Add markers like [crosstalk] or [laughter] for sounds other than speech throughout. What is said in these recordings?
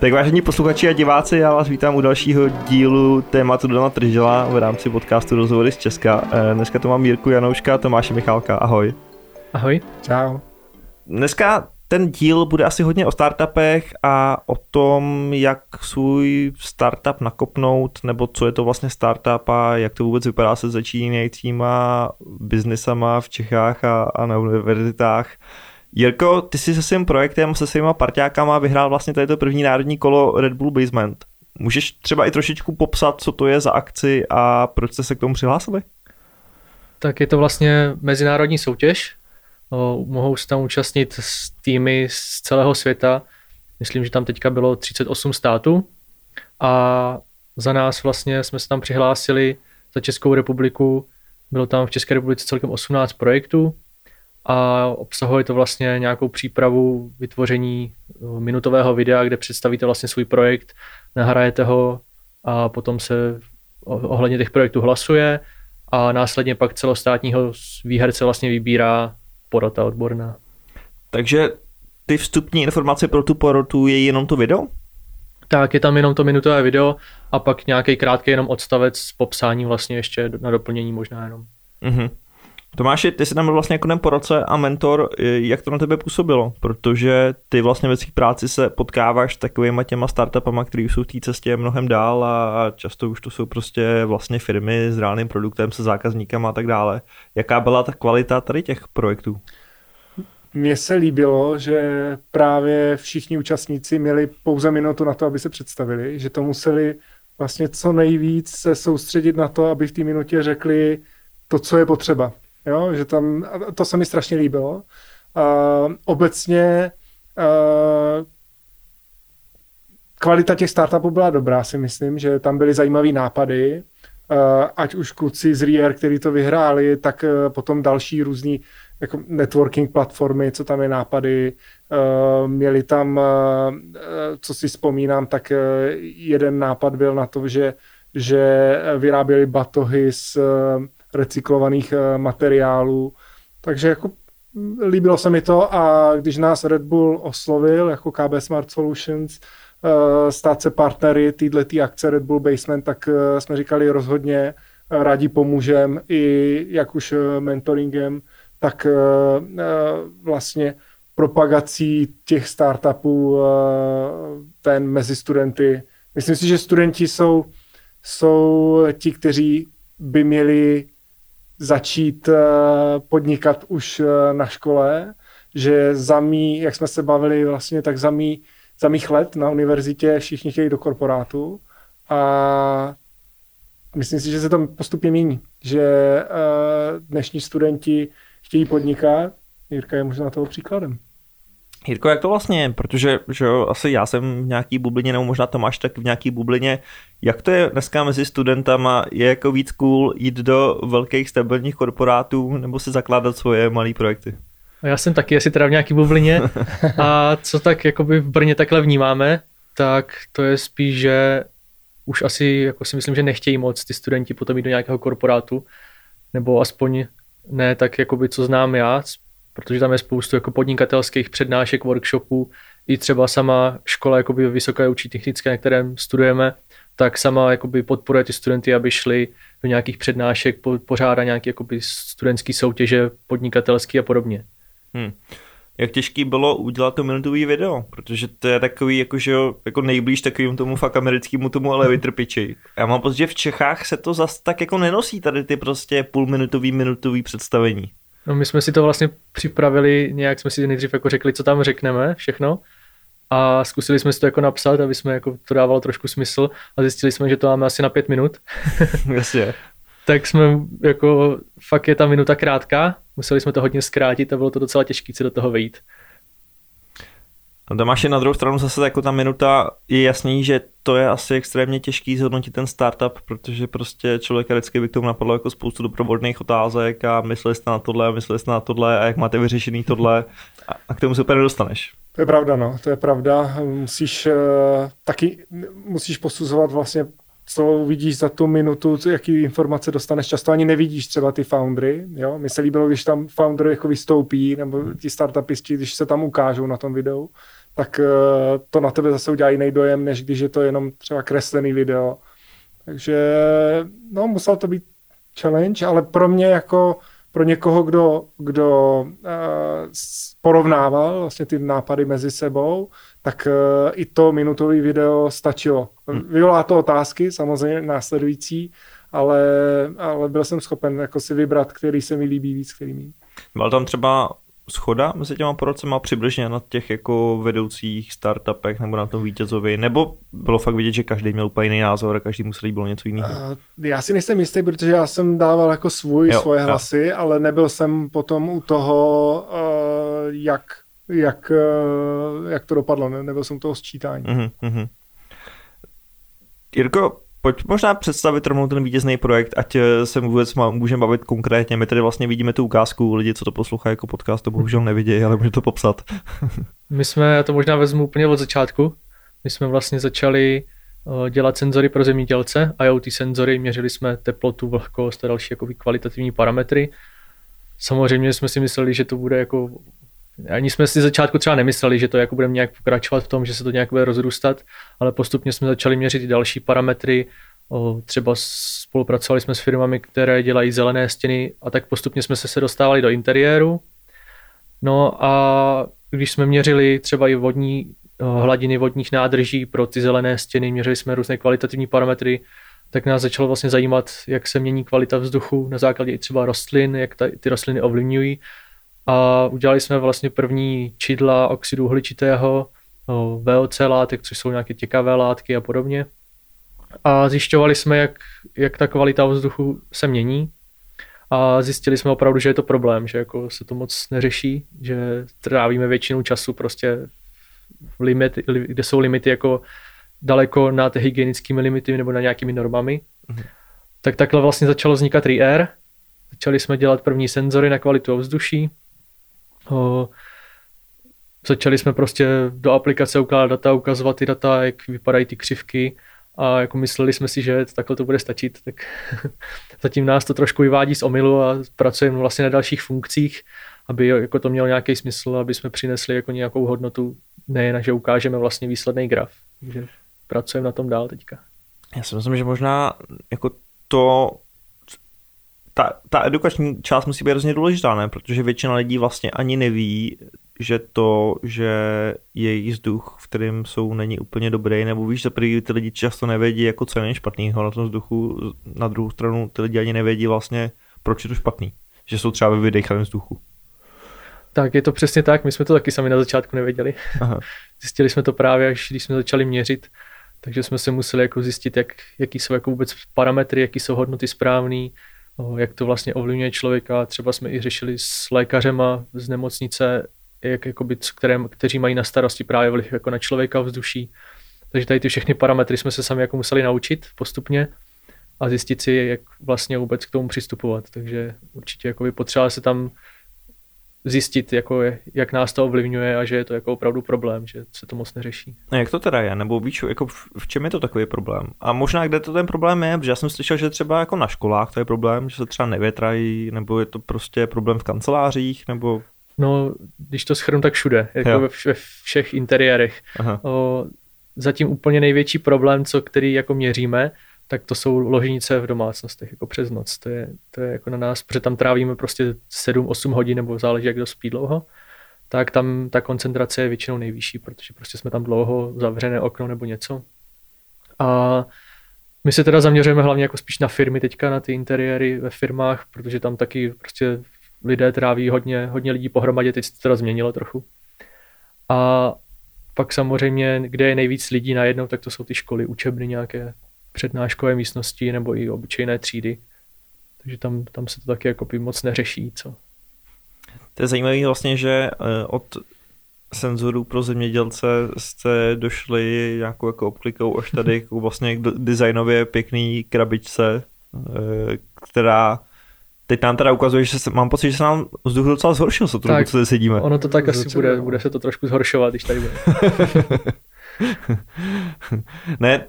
Tak vážení posluchači a diváci, já vás vítám u dalšího dílu tématu Dana Tržela v rámci podcastu Rozhovory z Česka. Eh, dneska to mám Jirku Janouška a Tomáše Michálka. Ahoj. Ahoj. Čau. Dneska ten díl bude asi hodně o startupech a o tom, jak svůj startup nakopnout, nebo co je to vlastně startup a jak to vůbec vypadá se začínajícíma biznesama v Čechách a, a na univerzitách. Jirko, ty jsi se svým projektem, se svýma parťákama vyhrál vlastně tady to první národní kolo Red Bull Basement. Můžeš třeba i trošičku popsat, co to je za akci a proč jste se k tomu přihlásili? Tak je to vlastně mezinárodní soutěž. O, mohou se tam účastnit s týmy z celého světa. Myslím, že tam teďka bylo 38 států. A za nás vlastně jsme se tam přihlásili za Českou republiku. Bylo tam v České republice celkem 18 projektů a obsahuje to vlastně nějakou přípravu vytvoření eh, minutového videa, kde představíte vlastně svůj projekt, nahrajete ho a potom se ohledně těch projektů hlasuje a následně pak celostátního výherce vlastně vybírá porota odborná. Takže ty vstupní informace pro tu porotu je jenom to video? Tak, je tam jenom to minutové video a pak nějaký krátký jenom odstavec s popsáním vlastně ještě na doplnění možná jenom. Mm-hmm. Tomáši, ty jsi tam byl vlastně jako ten poradce a mentor, jak to na tebe působilo? Protože ty vlastně ve své práci se potkáváš s takovýma těma startupama, které jsou v té cestě mnohem dál a často už to jsou prostě vlastně firmy s reálným produktem, se zákazníkem a tak dále. Jaká byla ta kvalita tady těch projektů? Mně se líbilo, že právě všichni účastníci měli pouze minutu na to, aby se představili, že to museli vlastně co nejvíc se soustředit na to, aby v té minutě řekli to, co je potřeba. Jo, že tam, to se mi strašně líbilo. Uh, obecně uh, kvalita těch startupů byla dobrá, si myslím, že tam byly zajímavé nápady, uh, ať už kluci z Rear, který to vyhráli, tak uh, potom další různý jako networking platformy, co tam je nápady. Uh, měli tam, uh, co si vzpomínám, tak uh, jeden nápad byl na to, že, že vyráběli batohy s uh, recyklovaných eh, materiálů. Takže jako mm, líbilo se mi to a když nás Red Bull oslovil jako KB Smart Solutions eh, stát se partnery této akce Red Bull Basement, tak eh, jsme říkali rozhodně rádi pomůžem i jak už mentoringem, tak vlastně propagací těch startupů ten mezi studenty. Myslím si, že studenti jsou, jsou ti, kteří by měli začít eh, podnikat už eh, na škole, že za mý, jak jsme se bavili vlastně, tak za, mý, za mých let na univerzitě všichni chtějí do korporátu a myslím si, že se to postupně mění, že eh, dnešní studenti chtějí podnikat, Jirka je možná toho příkladem. Jirko, jak to vlastně je? Protože že jo, asi já jsem v nějaký bublině, nebo možná Tomáš tak v nějaký bublině. Jak to je dneska mezi studentama? Je jako víc cool jít do velkých stabilních korporátů nebo si zakládat svoje malé projekty? Já jsem taky asi teda v nějaký bublině. [laughs] A co tak jakoby v Brně takhle vnímáme, tak to je spíš, že už asi jako si myslím, že nechtějí moc ty studenti potom jít do nějakého korporátu, nebo aspoň ne tak, jakoby, co znám já, protože tam je spoustu jako podnikatelských přednášek, workshopů, i třeba sama škola jakoby vysoké učí technické, na kterém studujeme, tak sama jakoby podporuje ty studenty, aby šli do nějakých přednášek, pořádá nějaké jakoby studentské soutěže, podnikatelský a podobně. Hmm. Jak těžký bylo udělat to minutový video, protože to je takový jako, že jo, jako nejblíž takovým tomu fakt americkému tomu ale vytrpiči. Já mám pocit, že v Čechách se to zas tak jako nenosí tady ty prostě půlminutový, minutový představení. No my jsme si to vlastně připravili, nějak jsme si nejdřív jako řekli, co tam řekneme, všechno. A zkusili jsme si to jako napsat, aby jsme jako to dávalo trošku smysl a zjistili jsme, že to máme asi na pět minut. [laughs] Jasně. tak jsme jako, fakt je ta minuta krátká, museli jsme to hodně zkrátit a bylo to docela těžké se do toho vejít. No Tomáš je na druhou stranu zase jako ta minuta je jasný, že to je asi extrémně těžký zhodnotit ten startup, protože prostě člověk vždycky by k tomu napadlo jako spoustu doprovodných otázek a mysleli jste na tohle a mysleli jste na tohle a jak máte vyřešený tohle a, k tomu se úplně nedostaneš. To je pravda, no, to je pravda. Musíš uh, taky, musíš posuzovat vlastně co vidíš za tu minutu, jaký informace dostaneš. Často ani nevidíš třeba ty foundry. Jo? Mně se líbilo, když tam foundry jako vystoupí, nebo ti startupisti, když se tam ukážou na tom videu tak to na tebe zase udělá jiný dojem, než když je to jenom třeba kreslený video. Takže no, musel to být challenge, ale pro mě jako pro někoho, kdo, kdo uh, porovnával vlastně ty nápady mezi sebou, tak uh, i to minutové video stačilo. Hmm. Vyvolá to otázky, samozřejmě následující, ale, ale byl jsem schopen jako si vybrat, který se mi líbí víc, který mi. Byl tam třeba schoda mezi těma porodcema přibližně na těch jako vedoucích startupech nebo na tom vítězovi, nebo bylo fakt vidět, že každý měl úplně jiný názor a každý musel bylo něco jiného? Uh, já si nejsem jistý, protože já jsem dával jako svůj, jo, svoje hlasy, jo. ale nebyl jsem potom u toho, uh, jak, jak, uh, jak to dopadlo, ne? nebyl jsem u toho sčítání. Uh-huh, Jirko, pojď možná představit rovnou ten vítězný projekt, ať eh, se vůbec můžeme bavit konkrétně. My tady vlastně vidíme tu ukázku, lidi, co to poslouchají jako podcast, to bohužel nevidí, ale může to popsat. [laughs] My jsme, já to možná vezmu úplně od začátku, my jsme vlastně začali eh, dělat senzory pro zemědělce, IoT senzory, měřili jsme teplotu, vlhkost a další jako kvalitativní parametry. Samozřejmě jsme si mysleli, že to bude jako ani jsme si začátku třeba nemysleli, že to jako budeme nějak pokračovat v tom, že se to nějak bude rozrůstat, ale postupně jsme začali měřit i další parametry, třeba spolupracovali jsme s firmami, které dělají zelené stěny a tak postupně jsme se, se dostávali do interiéru. No a když jsme měřili třeba i vodní, hladiny vodních nádrží pro ty zelené stěny, měřili jsme různé kvalitativní parametry, tak nás začalo vlastně zajímat, jak se mění kvalita vzduchu na základě i třeba rostlin, jak ta, ty rostliny ovlivňují a udělali jsme vlastně první čidla oxidu uhličitého, VOC látek, což jsou nějaké těkavé látky a podobně. A zjišťovali jsme, jak, jak ta kvalita vzduchu se mění a zjistili jsme opravdu, že je to problém, že jako se to moc neřeší, že trávíme většinu času prostě v limit, kde jsou limity jako daleko nad hygienickými limity nebo na nějakými normami. Mm-hmm. Tak takhle vlastně začalo vznikat Re-Air. Začali jsme dělat první senzory na kvalitu ovzduší, začali jsme prostě do aplikace ukládat data, ukazovat ty data, jak vypadají ty křivky a jako mysleli jsme si, že takhle to bude stačit, tak [laughs] zatím nás to trošku vyvádí z omylu a pracujeme vlastně na dalších funkcích, aby jako to mělo nějaký smysl, aby jsme přinesli jako nějakou hodnotu, nejen, že ukážeme vlastně výsledný graf. Takže pracujeme na tom dál teďka. Já si myslím, že možná jako to ta, ta edukační část musí být hrozně důležitá, ne? Protože většina lidí vlastně ani neví, že to, že jejich vzduch, v kterém jsou, není úplně dobrý, nebo víš, že ty lidi často nevědí, jako co je špatného na tom vzduchu, na druhou stranu ty lidi ani nevědí vlastně, proč je to špatný, že jsou třeba ve vydechaném vzduchu. Tak je to přesně tak, my jsme to taky sami na začátku nevěděli. Aha. [laughs] Zjistili jsme to právě, až když jsme začali měřit, takže jsme se museli jako zjistit, jak, jaký jsou jako vůbec parametry, jaký jsou hodnoty správný, jak to vlastně ovlivňuje člověka. Třeba jsme i řešili s lékařema z nemocnice, jak, jakoby, které, kteří mají na starosti právě vliv jako na člověka vzduší. Takže tady ty všechny parametry jsme se sami jako museli naučit postupně a zjistit si, jak vlastně vůbec k tomu přistupovat. Takže určitě jako by potřeba se tam zjistit, jako je, jak nás to ovlivňuje a že je to jako opravdu problém, že se to moc neřeší. A jak to teda je? Nebo víš, jako v, v čem je to takový problém? A možná kde to ten problém je, protože já jsem slyšel, že třeba jako na školách to je problém, že se třeba nevětrají, nebo je to prostě problém v kancelářích, nebo... No, když to schrnu, tak všude, jako ve, ve všech interiérech. O, zatím úplně největší problém, co který jako měříme, tak to jsou ložnice v domácnostech jako přes noc. To je, to je jako na nás, protože tam trávíme prostě 7-8 hodin, nebo záleží, jak kdo spí dlouho, tak tam ta koncentrace je většinou nejvyšší, protože prostě jsme tam dlouho, zavřené okno nebo něco. A my se teda zaměřujeme hlavně jako spíš na firmy teďka, na ty interiéry ve firmách, protože tam taky prostě lidé tráví hodně, hodně lidí pohromadě, teď se to teda změnilo trochu. A pak samozřejmě, kde je nejvíc lidí najednou, tak to jsou ty školy, učebny nějaké, přednáškové místnosti nebo i obyčejné třídy. Takže tam, tam se to taky jako moc neřeší, co. To je zajímavé vlastně, že eh, od senzorů pro zemědělce jste došli nějakou jako obklikou až tady jako [laughs] vlastně k designově pěkný krabičce, eh, která teď nám teda ukazuje, že se, mám pocit, že se nám vzduch docela zhoršil, co tu tak, co sedíme. Ono to tak asi bude, bude se to trošku zhoršovat, když tady bude. [laughs] ne,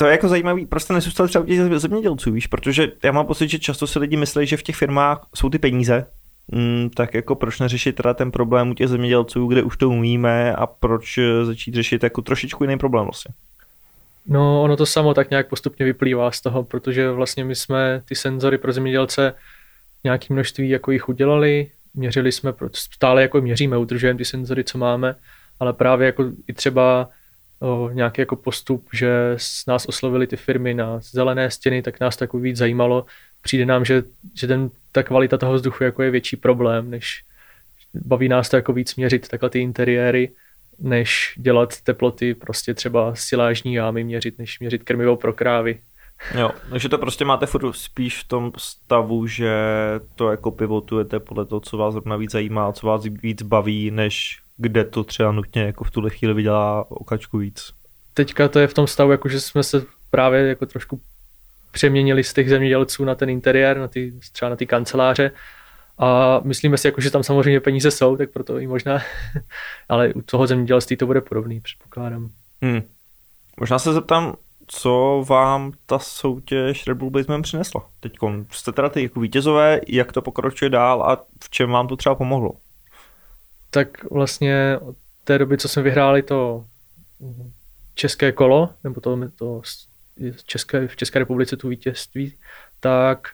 to je jako zajímavý, prostě nesůstal třeba těch zemědělců, víš, protože já mám pocit, že často si lidi myslí, že v těch firmách jsou ty peníze mm, tak jako proč neřešit teda ten problém u těch zemědělců, kde už to umíme a proč eh, začít řešit jako trošičku jiný problém vlastně? No, ono to samo tak nějak postupně vyplývá z toho, protože vlastně my jsme ty senzory pro zemědělce nějaký množství jako jich udělali, měřili jsme, stále jako měříme, udržujeme ty senzory, co máme, ale právě jako i třeba o, nějaký jako postup, že s nás oslovili ty firmy na zelené stěny, tak nás to jako víc zajímalo. Přijde nám, že, že ten, ta kvalita toho vzduchu jako je větší problém, než baví nás to jako víc měřit takhle ty interiéry, než dělat teploty prostě třeba silážní jámy měřit, než měřit krmivo pro krávy. Jo, takže to prostě máte furt spíš v tom stavu, že to jako pivotujete podle toho, co vás zrovna víc zajímá, co vás víc baví, než kde to třeba nutně jako v tuhle chvíli vydělá okačku víc. Teďka to je v tom stavu, jako že jsme se právě jako trošku přeměnili z těch zemědělců na ten interiér, na ty, třeba na ty kanceláře a myslíme si, jako, že tam samozřejmě peníze jsou, tak proto i možná, [laughs] ale u toho zemědělství to bude podobný, předpokládám. Hmm. Možná se zeptám, co vám ta soutěž Red Bull Baseman přinesla? Teď jste teda ty jako vítězové, jak to pokračuje dál a v čem vám to třeba pomohlo? Tak vlastně od té doby, co jsme vyhráli to české kolo, nebo to, to České, v České republice tu vítězství, tak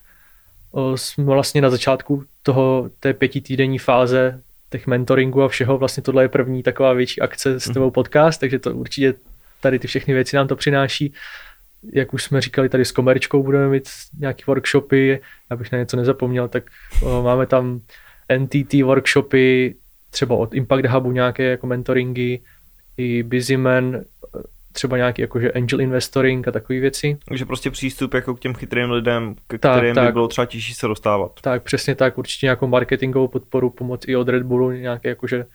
jsme vlastně na začátku toho, té pětitýdenní fáze těch mentoringů a všeho, vlastně tohle je první taková větší akce s tebou mhm. podcast, takže to určitě tady ty všechny věci nám to přináší. Jak už jsme říkali, tady s komerčkou budeme mít nějaký workshopy, abych na něco nezapomněl, tak o, máme tam NTT workshopy, třeba od Impact Hubu nějaké jako mentoringy, i Busyman, třeba nějaký jakože angel investoring a takové věci. Takže prostě přístup jako k těm chytrým lidem, k tak, kterým tak, by bylo třeba těžší se dostávat. Tak, přesně tak, určitě nějakou marketingovou podporu, pomoc i od Red Bullu, nějaké jakože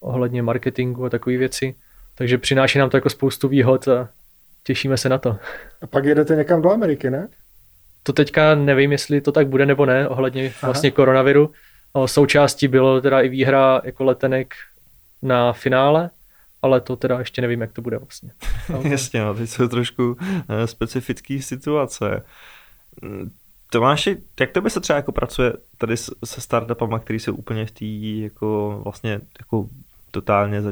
ohledně marketingu a takové věci. Takže přináší nám to jako spoustu výhod a těšíme se na to. A pak jedete někam do Ameriky, ne? To teďka nevím, jestli to tak bude nebo ne, ohledně Aha. vlastně koronaviru. Součástí bylo teda i výhra jako letenek na finále, ale to teda ještě nevím, jak to bude vlastně. [laughs] Jasně, no, teď jsou trošku uh, specifické situace. Tomáši, jak to by se třeba jako pracuje tady se startupama, který jsou úplně v té jako vlastně jako totálně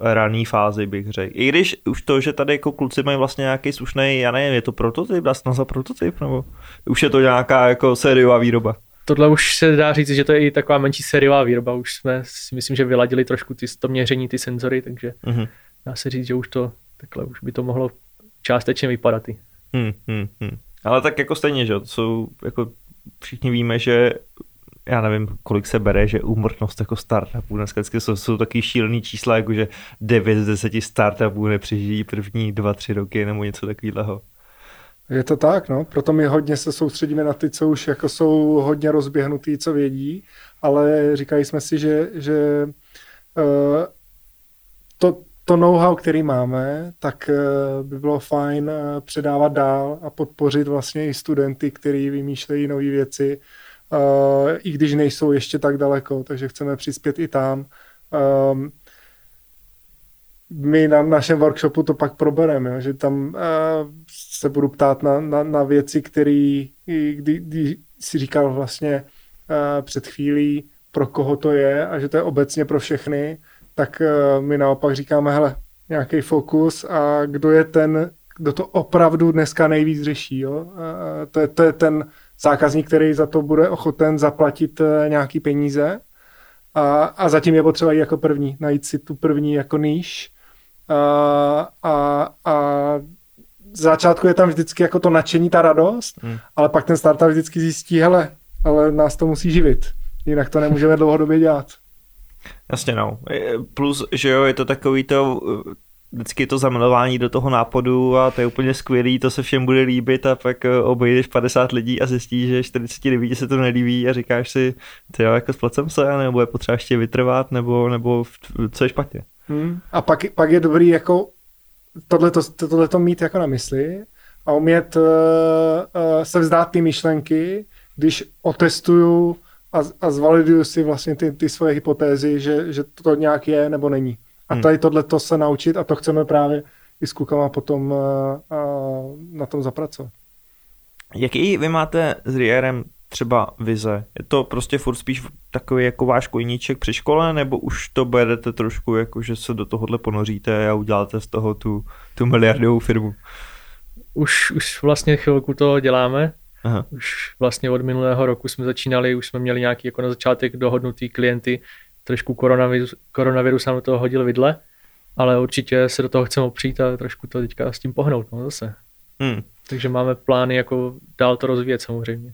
raný fázi, bych řekl. I když už to, že tady jako kluci mají vlastně nějaký slušný, já nevím, je to prototyp, dá se za prototyp, nebo už je to nějaká jako sériová výroba? Tohle už se dá říct, že to je i taková menší sériová výroba, už jsme si myslím, že vyladili trošku ty, to měření, ty senzory, takže mm-hmm. dá se říct, že už to takhle už by to mohlo částečně vypadat. I. Hmm, hmm, hmm. Ale tak jako stejně, že to jsou, jako všichni víme, že já nevím, kolik se bere, že úmrtnost jako startupů dneska jsou, jsou taky šílený čísla, jako že 9 z 10 startupů nepřežijí první 2-3 roky nebo něco takového. Je to tak, no. Proto my hodně se soustředíme na ty, co už jako jsou hodně rozběhnutý, co vědí, ale říkají jsme si, že, že uh, to, to know-how, který máme, tak uh, by bylo fajn uh, předávat dál a podpořit vlastně i studenty, kteří vymýšlejí nové věci, uh, i když nejsou ještě tak daleko, takže chceme přispět i tam. Um, my na našem workshopu to pak probereme, že tam uh, se budu ptát na, na, na věci, které, kdy, kdy si říkal vlastně uh, před chvílí, pro koho to je a že to je obecně pro všechny, tak uh, my naopak říkáme, hele, nějaký fokus a kdo je ten, kdo to opravdu dneska nejvíc řeší. Jo? Uh, to, je, to je ten zákazník, který za to bude ochoten zaplatit uh, nějaký peníze a, a zatím je potřeba jít jako první, najít si tu první jako níž a, a, a začátku je tam vždycky jako to nadšení, ta radost, hmm. ale pak ten startup vždycky zjistí, hele, ale nás to musí živit, jinak to nemůžeme dlouhodobě dělat. Jasně no. Plus, že jo, je to takový to, vždycky je to zamilování do toho nápadu a to je úplně skvělý, to se všem bude líbit a pak obejdeš 50 lidí a zjistíš, že 49 se to nelíbí a říkáš si, ty jo, jako splacem se, nebo je potřeba ještě vytrvat, nebo, nebo co je špatně. Hmm. A pak, pak je dobrý jako tohleto, tohleto mít jako na mysli a umět uh, uh, se vzdát ty myšlenky, když otestuju a, a zvaliduju si vlastně ty, ty svoje hypotézy, že, že to nějak je nebo není. A hmm. tady tohleto se naučit a to chceme právě i s klukama potom uh, uh, na tom zapracovat. Jaký vy máte s Rierem třeba vize? Je to prostě furt spíš takový jako váš koníček při škole, nebo už to berete trošku jako, že se do tohohle ponoříte a uděláte z toho tu, tu miliardovou firmu? Už, už vlastně chvilku to děláme. Aha. Už vlastně od minulého roku jsme začínali, už jsme měli nějaký jako na začátek dohodnutý klienty, trošku koronavirus, koronavirus nám do toho hodil vidle, ale určitě se do toho chceme opřít a trošku to teďka s tím pohnout, no zase. Hmm. Takže máme plány jako dál to rozvíjet samozřejmě.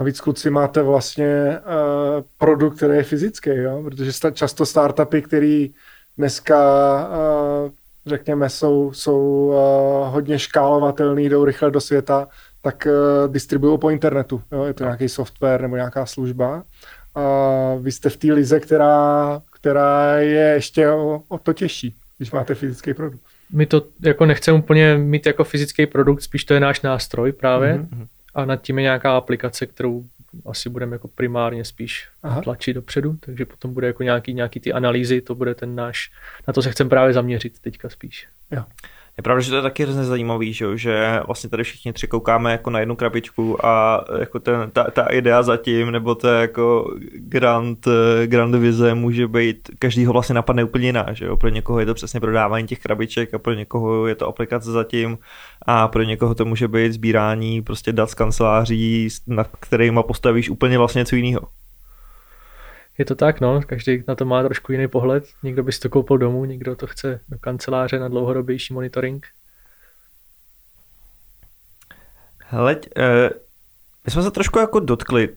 Navíc kluci máte vlastně uh, produkt, který je fyzický, jo? protože sta- často startupy, které dneska uh, řekněme jsou, jsou uh, hodně škálovatelný, jdou rychle do světa, tak uh, distribuují po internetu. Jo? Je to nějaký software nebo nějaká služba. A vy jste v té lize, která, která je ještě o, o to těžší, když máte fyzický produkt. My to jako nechceme úplně mít jako fyzický produkt, spíš to je náš nástroj právě. Mm-hmm a nad tím je nějaká aplikace, kterou asi budeme jako primárně spíš Aha. tlačit dopředu, takže potom bude jako nějaký, nějaký ty analýzy, to bude ten náš, na to se chcem právě zaměřit teďka spíš. Jo. Je pravda, že to je taky hrozně zajímavý, že, že vlastně tady všichni tři koukáme jako na jednu krabičku a jako ten, ta, ta idea zatím, nebo to jako grand, grand vize může být, každýho vlastně napadne úplně jiná, že jo? pro někoho je to přesně prodávání těch krabiček a pro někoho je to aplikace zatím a pro někoho to může být sbírání prostě dat z kanceláří, nad kterými postavíš úplně vlastně něco jiného. Je to tak, no, každý na to má trošku jiný pohled. Někdo by si to koupil domů, někdo to chce do kanceláře na dlouhodobější monitoring. Hele, eh, my jsme se trošku jako dotkli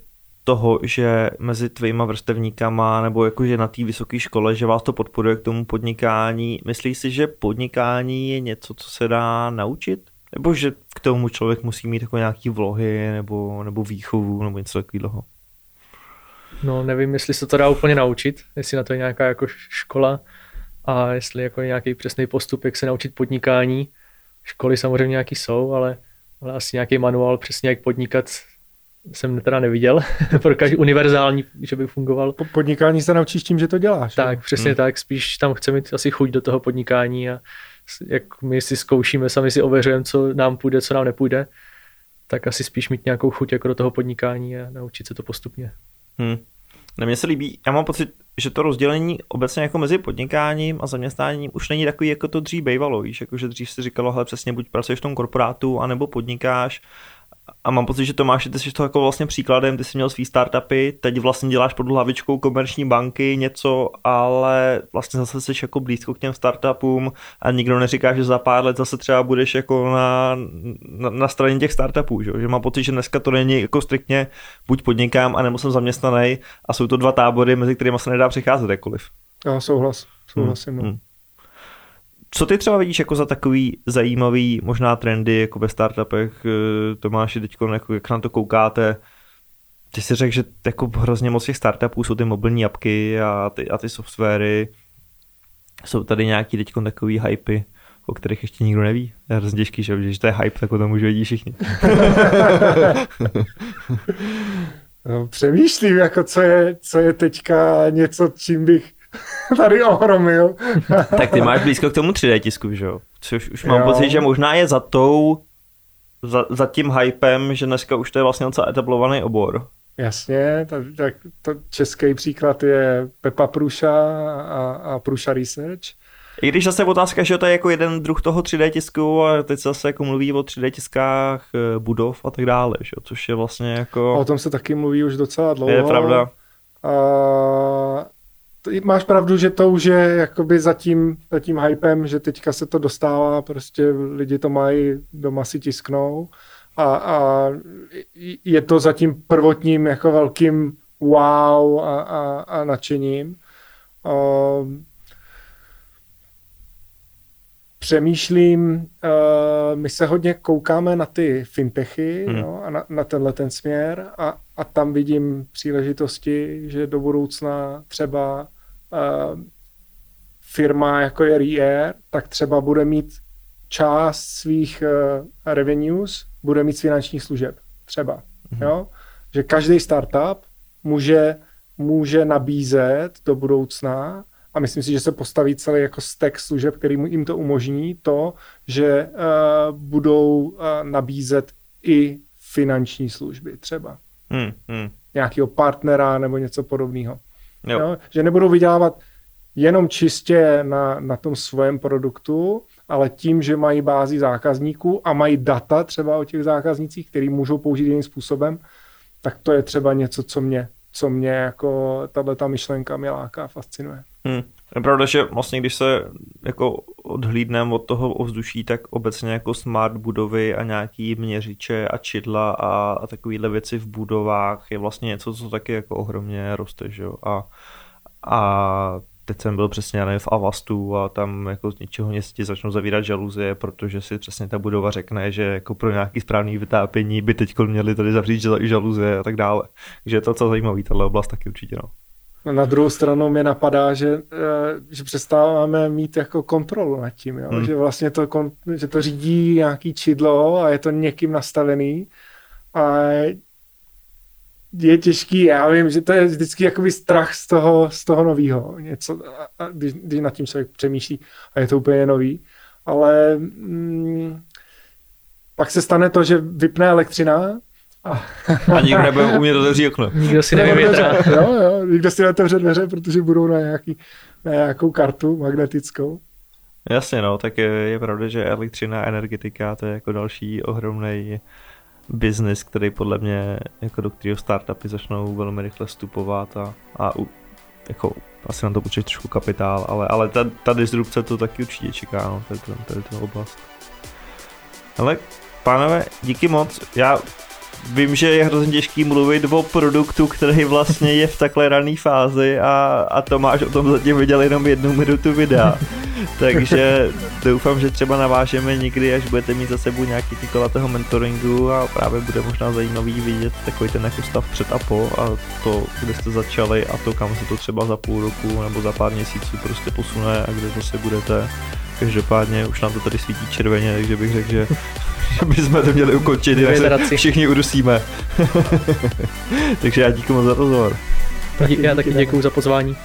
toho, že mezi tvýma vrstevníkama nebo jakože na té vysoké škole, že vás to podporuje k tomu podnikání. Myslíš si, že podnikání je něco, co se dá naučit? Nebo že k tomu člověk musí mít jako nějaký vlohy nebo, nebo výchovu nebo něco takového? No nevím, jestli se to dá úplně naučit, jestli na to je nějaká jako škola a jestli jako nějaký přesný postup, jak se naučit podnikání. Školy samozřejmě nějaký jsou, ale, ale asi nějaký manuál přesně jak podnikat jsem teda neviděl, [laughs] pro každý univerzální, že by fungoval. Po podnikání se naučíš tím, že to děláš. Tak, jo? přesně hmm. tak, spíš tam chceme mít asi chuť do toho podnikání a jak my si zkoušíme, sami si ověřujeme, co nám půjde, co nám nepůjde, tak asi spíš mít nějakou chuť jako do toho podnikání a naučit se to postupně. Hmm. No mně se líbí, já mám pocit, že to rozdělení obecně jako mezi podnikáním a zaměstnáním už není takový, jako to dřív bývalo, víš, jako že dřív si říkalo, hele přesně buď pracuješ v tom korporátu, anebo podnikáš a mám pocit, že Tomáš, ty jsi to jako vlastně příkladem, ty jsi měl svý startupy, teď vlastně děláš pod hlavičkou komerční banky něco, ale vlastně zase jsi jako blízko k těm startupům a nikdo neříká, že za pár let zase třeba budeš jako na, na, na straně těch startupů, že? že mám pocit, že dneska to není jako striktně buď podnikám, anebo jsem zaměstnaný a jsou to dva tábory, mezi kterými se nedá přicházet jakkoliv. Já souhlas, souhlasím. Hmm. No. Hmm. Co ty třeba vidíš jako za takový zajímavý možná trendy jako ve startupech, eh, Tomáši, teď jako, jak na to koukáte, ty si řekl, že jako hrozně moc těch startupů jsou ty mobilní apky a ty, a ty softwary. Jsou tady nějaký teď takový hypy, o kterých ještě nikdo neví. Je hrozně těžký, že když to je hype, tak o tom už vědí všichni. [laughs] no, přemýšlím, jako co je, co je teďka něco, čím bych [laughs] tady ohromil. [laughs] tak ty máš blízko k tomu 3D tisku, že jo? Což už mám jo. pocit, že možná je za tou, za, za tím hypem, že dneska už to je vlastně docela etablovaný obor. Jasně, tak, tak to český příklad je Pepa Průša a, a Průša Research. I když zase otázka, že to je jako jeden druh toho 3D tisku a teď zase jako mluví o 3D tiskách eh, budov a tak dále, že? což je vlastně jako... O tom se taky mluví už docela dlouho. Je pravda. A máš pravdu, že to už je jakoby za tím, za tím hypem, že teďka se to dostává, prostě lidi to mají, doma si tisknou a, a je to za tím prvotním jako velkým wow a, a, a nadšením. A, přemýšlím, uh, my se hodně koukáme na ty fintechy hmm. no, a na, na tenhle ten směr a, a tam vidím příležitosti, že do budoucna třeba firma jako je Reair, tak třeba bude mít část svých uh, revenues, bude mít z finančních služeb. Třeba. Mm-hmm. Jo? Že každý startup může, může nabízet do budoucna a myslím si, že se postaví celý jako stack služeb, který jim to umožní, to, že uh, budou uh, nabízet i finanční služby třeba. Hmm, hmm. Nějakého partnera nebo něco podobného. Jo. Jo? Že nebudou vydělávat jenom čistě na, na tom svém produktu, ale tím, že mají bázi zákazníků a mají data třeba o těch zákaznících, který můžou použít jiným způsobem, tak to je třeba něco, co mě, co mě jako tahle ta myšlenka mě láká, fascinuje. Hmm. Je pravda, že vlastně když se jako odhlídneme od toho ovzduší, tak obecně jako smart budovy a nějaký měřiče a čidla a, a takovéhle věci v budovách je vlastně něco, co taky jako ohromně roste, že jo? A, a teď jsem byl přesně nevím, v Avastu a tam jako z ničeho ti začnou zavírat žaluzie, protože si přesně ta budova řekne, že jako pro nějaký správný vytápění by teď měli tady zavřít žaluzie a tak dále. Takže je to co zajímavý, tahle oblast taky určitě. No. Na druhou stranu mě napadá, že, eh, že přestáváme mít jako kontrolu nad tím, jo? Hmm. že vlastně to, že to řídí nějaký čidlo a je to někým nastavený a je těžký, já vím, že to je vždycky jakoby strach z toho, z toho nového, něco, a když, když nad tím člověk přemýšlí a je to úplně nový, ale mm, pak se stane to, že vypne elektřina a, nikdo nebude umět otevřít okno. Nikdo si nevyvětrá. jo, jo, nikdo si neotevře dveře, protože budou na, nějaký, na nějakou kartu magnetickou. Jasně, no, tak je, je pravda, že elektřina a energetika to je jako další ohromný biznis, který podle mě, jako do kterého startupy začnou velmi rychle vstupovat a, a u, jako asi na to určitě trošku kapitál, ale, ale ta, ta disrupce to taky určitě čeká, no, tady, tady, tady tu oblast. Ale pánové, díky moc. Já vím, že je hrozně těžký mluvit o produktu, který vlastně je v takhle rané fázi a, a Tomáš o tom zatím viděl jenom jednu minutu videa. [laughs] [laughs] Takže doufám, že třeba navážeme někdy, až budete mít za sebou nějaký ty kola toho mentoringu a právě bude možná zajímavý vidět takový ten jako stav před a po a to, kde jste začali a to, kam se to třeba za půl roku nebo za pár měsíců prostě posune a kde zase budete. Každopádně už nám to tady svítí červeně, takže bych řekl, že [laughs] že bychom to měli ukončit, jinak se všichni udusíme. [laughs] Takže já díky moc za rozhovor. Já taky děkuji za pozvání.